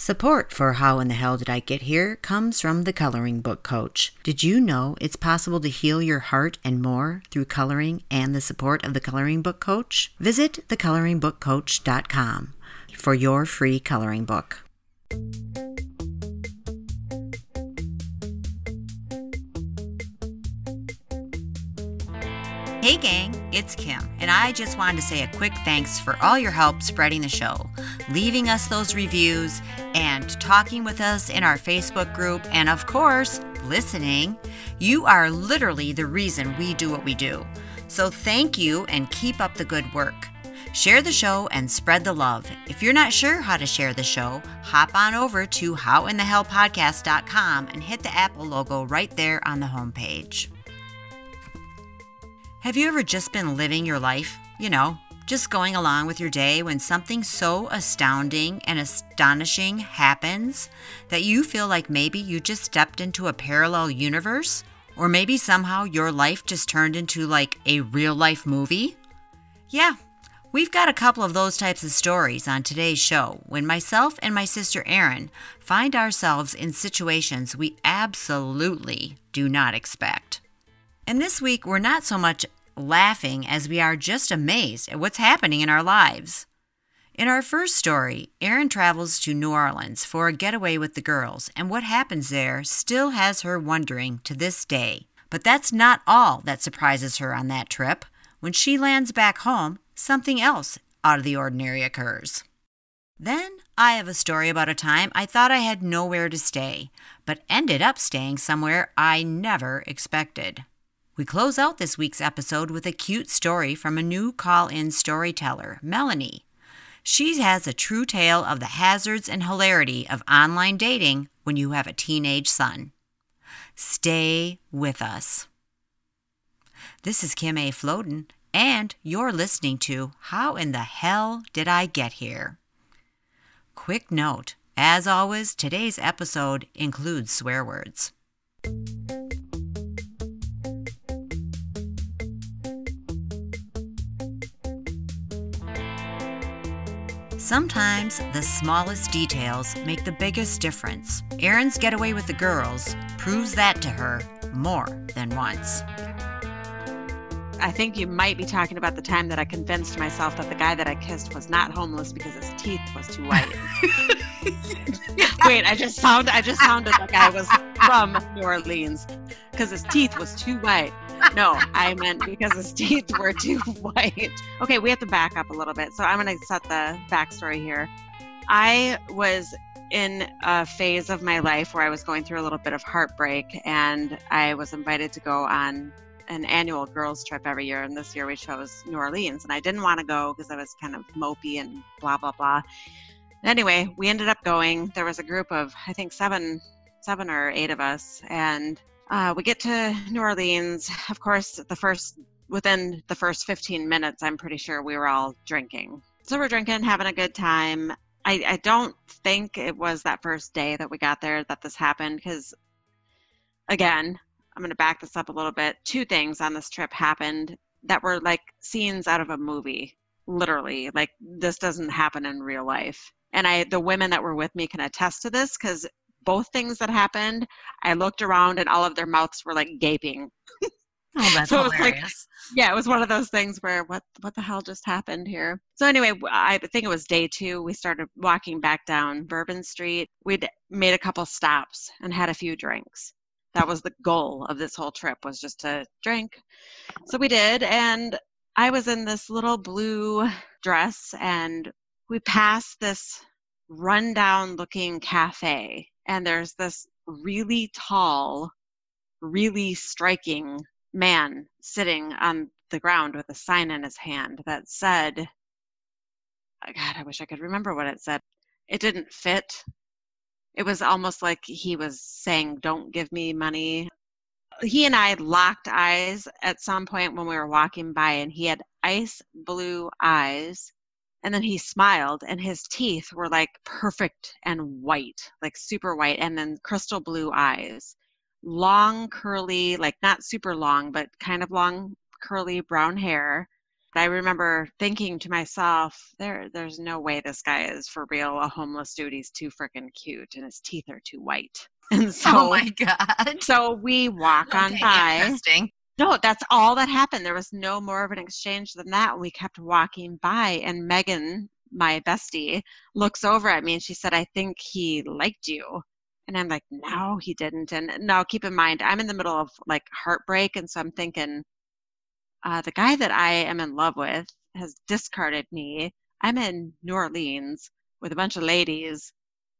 Support for How in the Hell Did I Get Here comes from the Coloring Book Coach. Did you know it's possible to heal your heart and more through coloring and the support of the Coloring Book Coach? Visit thecoloringbookcoach.com for your free coloring book. Hey, gang, it's Kim, and I just wanted to say a quick thanks for all your help spreading the show, leaving us those reviews, and talking with us in our Facebook group, and of course, listening. You are literally the reason we do what we do. So thank you and keep up the good work. Share the show and spread the love. If you're not sure how to share the show, hop on over to howinthehellpodcast.com and hit the Apple logo right there on the homepage. Have you ever just been living your life? You know, just going along with your day when something so astounding and astonishing happens that you feel like maybe you just stepped into a parallel universe? Or maybe somehow your life just turned into like a real life movie? Yeah, we've got a couple of those types of stories on today's show when myself and my sister Erin find ourselves in situations we absolutely do not expect. And this week, we're not so much laughing as we are just amazed at what's happening in our lives. In our first story, Erin travels to New Orleans for a getaway with the girls, and what happens there still has her wondering to this day. But that's not all that surprises her on that trip. When she lands back home, something else out of the ordinary occurs. Then I have a story about a time I thought I had nowhere to stay, but ended up staying somewhere I never expected. We close out this week's episode with a cute story from a new call in storyteller, Melanie. She has a true tale of the hazards and hilarity of online dating when you have a teenage son. Stay with us. This is Kim A. Floden, and you're listening to How in the Hell Did I Get Here? Quick note as always, today's episode includes swear words. Sometimes the smallest details make the biggest difference. Erin's getaway with the girls proves that to her more than once. I think you might be talking about the time that I convinced myself that the guy that I kissed was not homeless because his teeth was too white. Wait, I just sound I just sounded like I was from New Orleans because his teeth was too white no, I meant because his teeth were too white. Okay, we have to back up a little bit. So I'm going to set the backstory here. I was in a phase of my life where I was going through a little bit of heartbreak, and I was invited to go on an annual girls' trip every year. And this year we chose New Orleans, and I didn't want to go because I was kind of mopey and blah blah blah. Anyway, we ended up going. There was a group of I think seven, seven or eight of us, and uh, we get to New Orleans. Of course, the first within the first 15 minutes, I'm pretty sure we were all drinking. So we're drinking, having a good time. I, I don't think it was that first day that we got there that this happened because, again, I'm going to back this up a little bit. Two things on this trip happened that were like scenes out of a movie, literally. Like this doesn't happen in real life. And I, the women that were with me can attest to this because both things that happened, I looked around and all of their mouths were like gaping. Oh, that's so hilarious. Like, yeah, it was one of those things where what what the hell just happened here? So anyway, I think it was day two. We started walking back down Bourbon Street. We'd made a couple stops and had a few drinks. That was the goal of this whole trip was just to drink. So we did, and I was in this little blue dress, and we passed this rundown looking cafe and there's this really tall, really striking man sitting on the ground with a sign in his hand that said, uh, God, I wish I could remember what it said. It didn't fit. It was almost like he was saying, Don't give me money. He and I locked eyes at some point when we were walking by, and he had ice blue eyes and then he smiled and his teeth were like perfect and white like super white and then crystal blue eyes long curly like not super long but kind of long curly brown hair I remember thinking to myself, there there's no way this guy is for real a homeless dude. He's too freaking cute and his teeth are too white. And oh so oh my god. so we walk on Okay, by. Interesting. No, that's all that happened. There was no more of an exchange than that. We kept walking by, and Megan, my bestie, looks over at me and she said, I think he liked you. And I'm like, no, he didn't. And now keep in mind, I'm in the middle of like heartbreak. And so I'm thinking, uh, the guy that I am in love with has discarded me. I'm in New Orleans with a bunch of ladies.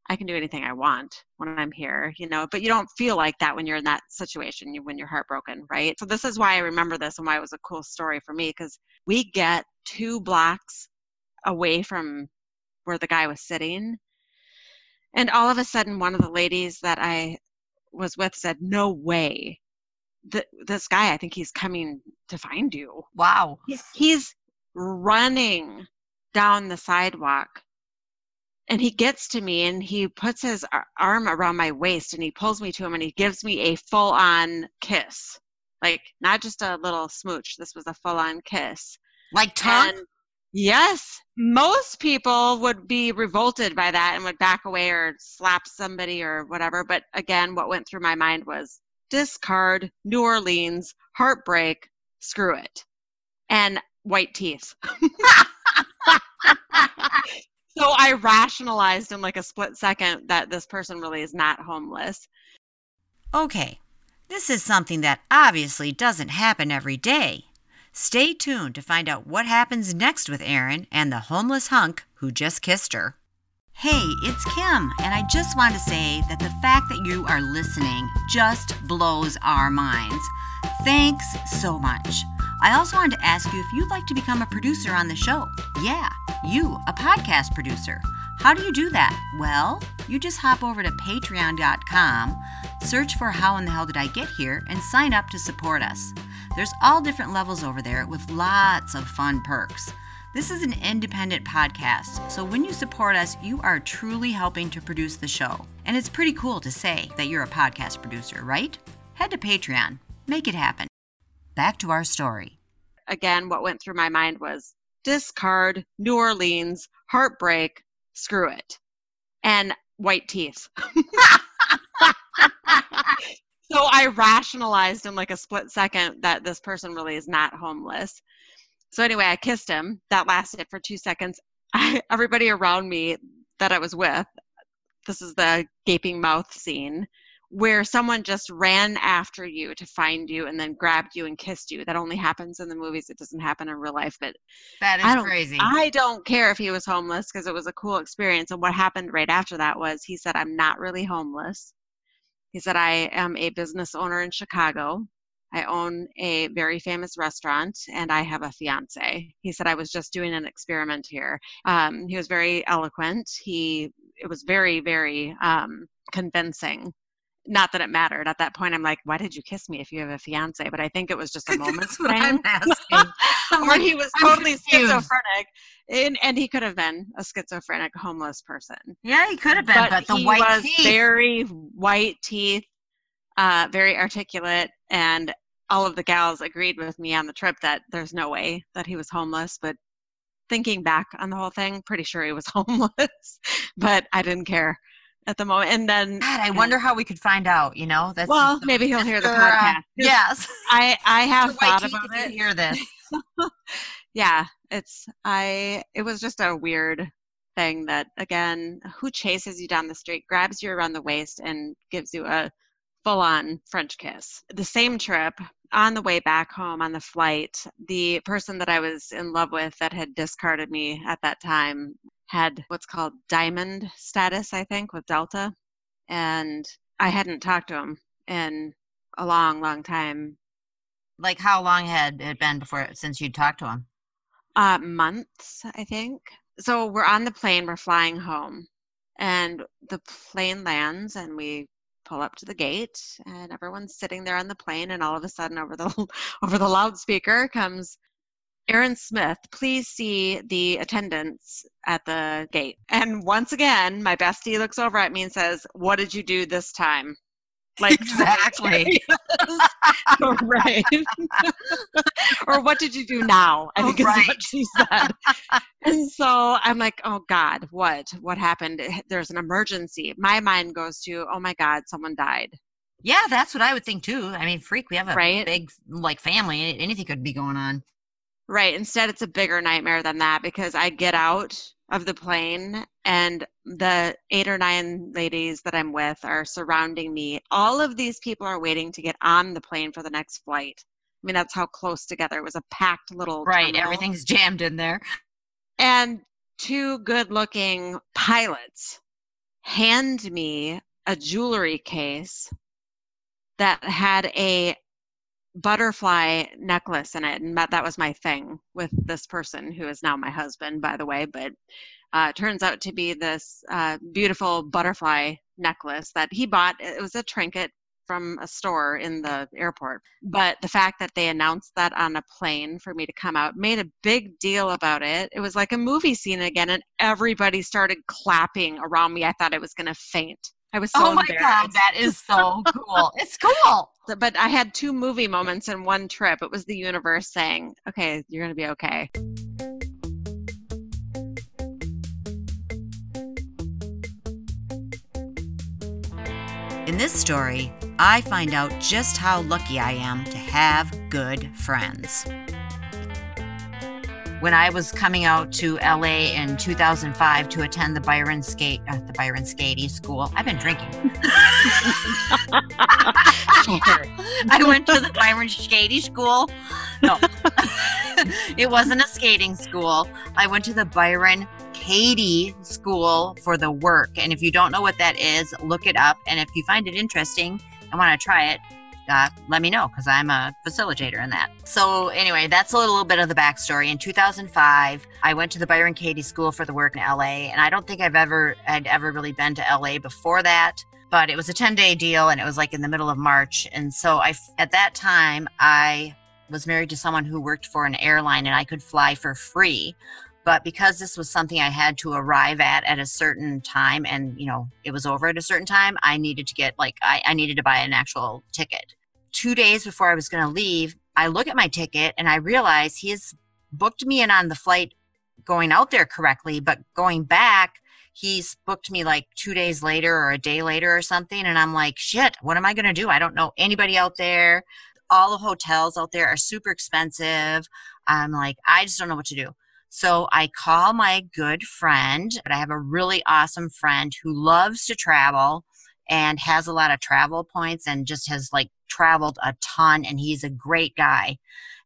I can do anything I want when I'm here, you know, but you don't feel like that when you're in that situation, you, when you're heartbroken, right? So this is why I remember this and why it was a cool story for me because we get two blocks away from where the guy was sitting. And all of a sudden, one of the ladies that I was with said, No way. Th- this guy, I think he's coming to find you. Wow. He's running down the sidewalk and he gets to me and he puts his arm around my waist and he pulls me to him and he gives me a full on kiss. Like, not just a little smooch, this was a full on kiss. Like tongue? And yes, most people would be revolted by that and would back away or slap somebody or whatever. But again, what went through my mind was discard, New Orleans, heartbreak, screw it. And white teeth. so I rationalized in like a split second that this person really is not homeless. Okay, this is something that obviously doesn't happen every day. Stay tuned to find out what happens next with Erin and the homeless hunk who just kissed her. Hey, it's Kim, and I just want to say that the fact that you are listening just blows our minds. Thanks so much. I also wanted to ask you if you'd like to become a producer on the show. Yeah, you, a podcast producer. How do you do that? Well, you just hop over to patreon.com, search for How in the Hell Did I Get Here, and sign up to support us. There's all different levels over there with lots of fun perks. This is an independent podcast, so when you support us, you are truly helping to produce the show. And it's pretty cool to say that you're a podcast producer, right? Head to Patreon, make it happen. Back to our story. Again, what went through my mind was discard, New Orleans, heartbreak, screw it. And white teeth. so I rationalized in like a split second that this person really is not homeless. So anyway, I kissed him. That lasted for two seconds. I, everybody around me that I was with, this is the gaping mouth scene, where someone just ran after you to find you and then grabbed you and kissed you. That only happens in the movies. It doesn't happen in real life. But That I don't- crazy. I don't care if he was homeless because it was a cool experience. And what happened right after that was he said, I'm not really homeless. He said, I am a business owner in Chicago. I own a very famous restaurant and I have a fiance. He said, I was just doing an experiment here. Um, he was very eloquent. He, it was very, very um, convincing. Not that it mattered. At that point, I'm like, why did you kiss me if you have a fiance? But I think it was just a moment thing. Or he was I'm totally confused. schizophrenic, and, and he could have been a schizophrenic homeless person. yeah, he could have been, but, the he white was teeth. very white teeth, uh, very articulate, and all of the gals agreed with me on the trip that there's no way that he was homeless. But thinking back on the whole thing, pretty sure he was homeless, but I didn't care at the moment. And then, God, I wonder how we could find out. You know, that's well, just- maybe he'll hear the uh, podcast. yes, I I have. Thought about it. hear this. yeah it's i it was just a weird thing that again who chases you down the street grabs you around the waist and gives you a full on french kiss the same trip on the way back home on the flight the person that i was in love with that had discarded me at that time had what's called diamond status i think with delta and i hadn't talked to him in a long long time Like, how long had it been before since you'd talked to him? uh, months, I think. So we're on the plane, we're flying home, and the plane lands, and we pull up to the gate, and everyone's sitting there on the plane, and all of a sudden, over the over the loudspeaker comes. Erin Smith, please see the attendants at the gate. And once again, my bestie looks over at me and says, What did you do this time? Like Exactly. right. or what did you do now? I think is Right. what she said. and so I'm like, oh God, what? What happened? There's an emergency. My mind goes to, oh my God, someone died. Yeah, that's what I would think too. I mean, freak, we have a Right. big like family. Anything could be going on. Right. Instead, it's a bigger nightmare than that because I get out of the plane and the eight or nine ladies that I'm with are surrounding me. All of these people are waiting to get on the plane for the next flight. I mean, that's how close together. It was a packed little Right. terminal. Everything's jammed in there. And two good looking pilots hand me a jewelry case that had a butterfly necklace in it. And that, that was my thing with this person who is now my husband, by the way. But uh, turns out to be this uh, beautiful butterfly necklace that he bought. It was a trinket from a store in the airport. But the fact that they announced that on a plane for me to come out made a big deal about it. It was like a movie scene again, and everybody started clapping around me. I thought I was going to faint. I was so oh my god, that is so cool. It's cool. But I had two movie moments in one trip. It was the universe saying, okay, you're going to be okay. In this story, I find out just how lucky I am to have good friends. When I was coming out to LA in 2005 to attend the Byron Skate, uh, the Byron Skatey School, I've been drinking. I went to the Byron Skatey School. No, it wasn't a skating school. I went to the Byron Katie School for the Work. And if you don't know what that is, look it up. And if you find it interesting and want to try it, uh, let me know because I'm a facilitator in that. So, anyway, that's a little bit of the backstory. In 2005, I went to the Byron Katie School for the Work in LA, and I don't think I've ever had ever really been to LA before that. But it was a 10 day deal, and it was like in the middle of March. And so, I at that time, I was married to someone who worked for an airline, and I could fly for free but because this was something i had to arrive at at a certain time and you know it was over at a certain time i needed to get like i, I needed to buy an actual ticket. Two days before i was going to leave i look at my ticket and i realize he has booked me in on the flight going out there correctly but going back he's booked me like two days later or a day later or something and i'm like shit what am i going to do? I don't know anybody out there. All the hotels out there are super expensive. I'm like i just don't know what to do so I call my good friend, but I have a really awesome friend who loves to travel and has a lot of travel points and just has like traveled a ton and he's a great guy.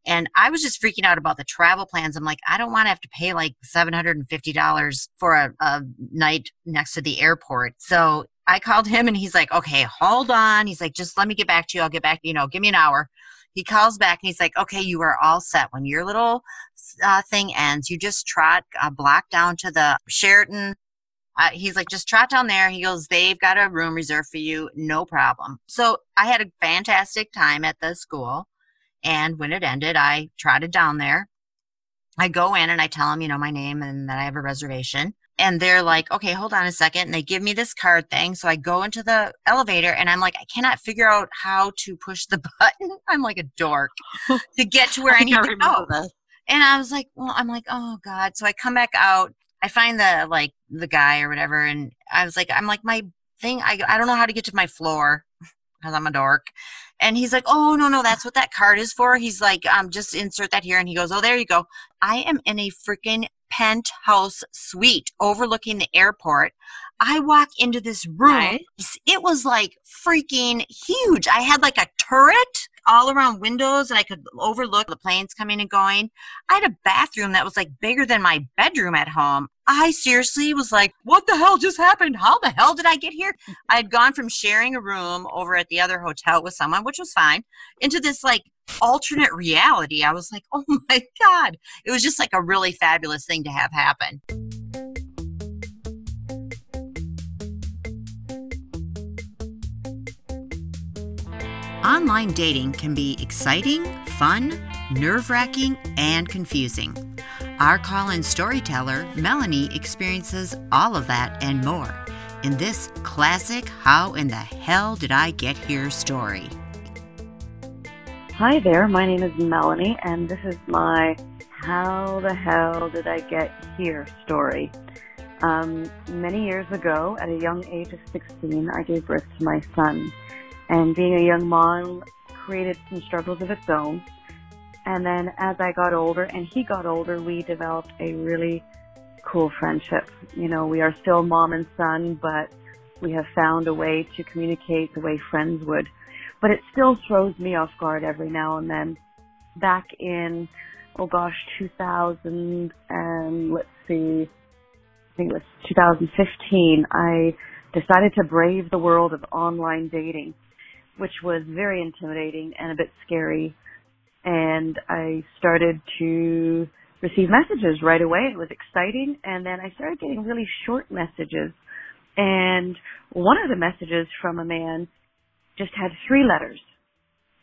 And I was just freaking out about the travel plans. I'm like, I don't want to have to pay like $750 for a, a night next to the airport. So I called him and he's like, okay, hold on. He's like, just let me get back to you. I'll get back, you know, give me an hour. He calls back and he's like, okay, you are all set. When your little uh, thing ends, you just trot a block down to the Sheraton. Uh, he's like, just trot down there. He goes, they've got a room reserved for you. No problem. So I had a fantastic time at the school. And when it ended, I trotted down there. I go in and I tell him, you know, my name and that I have a reservation. And they're like, okay, hold on a second. And they give me this card thing. So I go into the elevator and I'm like, I cannot figure out how to push the button. I'm like a dork to get to where I, need to go. this. And I was like, well, I'm like, oh God. So I come back out. I find the like the guy or whatever. And I was like, I'm like, my thing, I, I don't know how to get to my floor because I'm a dork. And he's like, oh, no, no, that's what that card is for. He's like, um, just insert that here. And he goes, oh, there you go. I am in a freaking penthouse suite overlooking the airport. I walk into this room. It was like freaking huge. I had like a turret all around windows and I could overlook the planes coming and going. I had a bathroom that was like bigger than my bedroom at home. I seriously was like, what the hell just happened? How the hell did I get here? I had gone from sharing a room over at the other hotel with someone, which was fine, into this like alternate reality. I was like, oh my God. It was just like a really fabulous thing to have happen. Online dating can be exciting, fun, nerve wracking, and confusing. Our call in storyteller, Melanie, experiences all of that and more. in this classic How in the Hell Did I Get Here story. Hi there, my name is Melanie, and this is my How the Hell Did I Get Here story. Um, many years ago, at a young age of 16, I gave birth to my son. And being a young mom created some struggles of its own. And then as I got older and he got older, we developed a really cool friendship. You know, we are still mom and son, but we have found a way to communicate the way friends would. But it still throws me off guard every now and then. Back in, oh gosh, 2000 and let's see, I think it was 2015, I decided to brave the world of online dating, which was very intimidating and a bit scary. And I started to receive messages right away. It was exciting. And then I started getting really short messages. And one of the messages from a man just had three letters.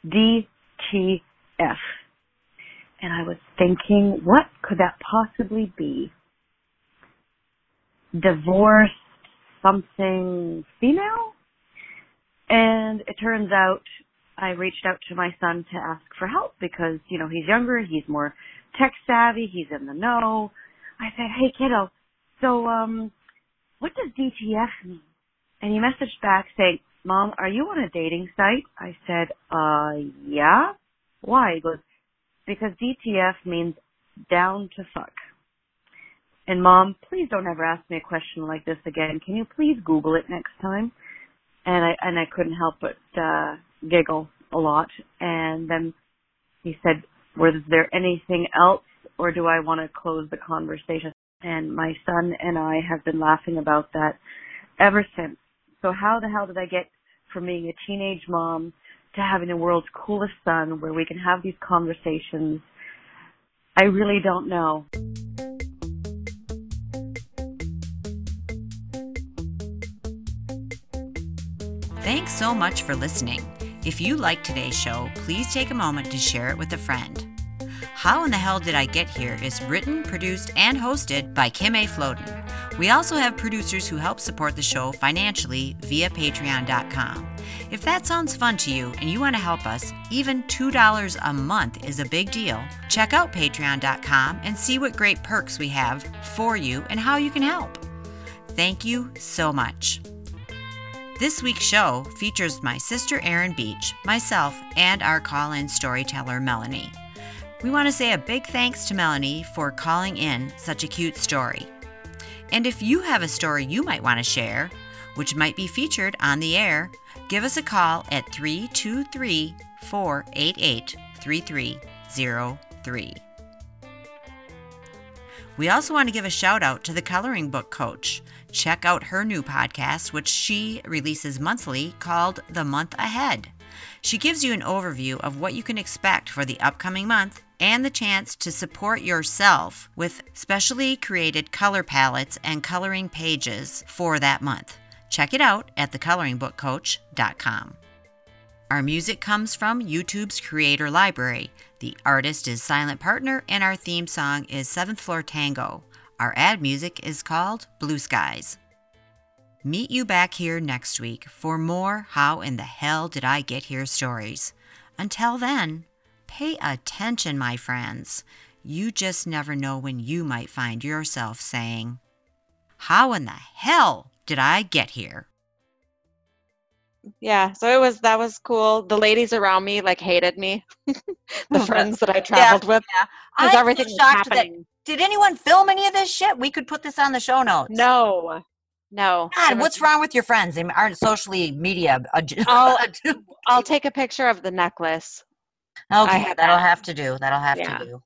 DTF. And I was thinking, what could that possibly be? Divorced something female? And it turns out I reached out to my son to ask for help because, you know, he's younger, he's more tech savvy, he's in the know. I said, hey kiddo, so, um, what does DTF mean? And he messaged back saying, mom, are you on a dating site? I said, uh, yeah. Why? He goes, because DTF means down to fuck. And mom, please don't ever ask me a question like this again. Can you please Google it next time? And I, and I couldn't help but, uh, giggle a lot. And then he said, was there anything else or do I want to close the conversation? And my son and I have been laughing about that ever since. So how the hell did I get from being a teenage mom to having the world's coolest son where we can have these conversations? I really don't know. Thanks so much for listening. If you like today's show, please take a moment to share it with a friend. How in the Hell Did I Get Here is written, produced, and hosted by Kim A. Floden. We also have producers who help support the show financially via patreon.com. If that sounds fun to you and you want to help us, even $2 a month is a big deal. Check out patreon.com and see what great perks we have for you and how you can help. Thank you so much. This week's show features my sister Erin Beach, myself, and our call in storyteller Melanie. We want to say a big thanks to Melanie for calling in such a cute story. And if you have a story you might want to share, which might be featured on the air, give us a call at 323 488 3303. We also want to give a shout out to the coloring book coach. Check out her new podcast, which she releases monthly, called The Month Ahead. She gives you an overview of what you can expect for the upcoming month and the chance to support yourself with specially created color palettes and coloring pages for that month. Check it out at thecoloringbookcoach.com. Our music comes from YouTube's Creator Library. The artist is Silent Partner, and our theme song is Seventh Floor Tango. Our ad music is called Blue Skies. Meet you back here next week for more How in the Hell Did I Get Here stories. Until then, pay attention, my friends. You just never know when you might find yourself saying, How in the hell did I get here? Yeah, so it was that was cool. The ladies around me like hated me. the oh, friends that I traveled with. Yeah. Because I'm everything was shocked that- happening. Did anyone film any of this shit? We could put this on the show notes. No. No. God, was- what's wrong with your friends? They aren't socially media. I'll- I'll take a picture of the necklace. okay, that'll have to do. That'll have Yeah. to do.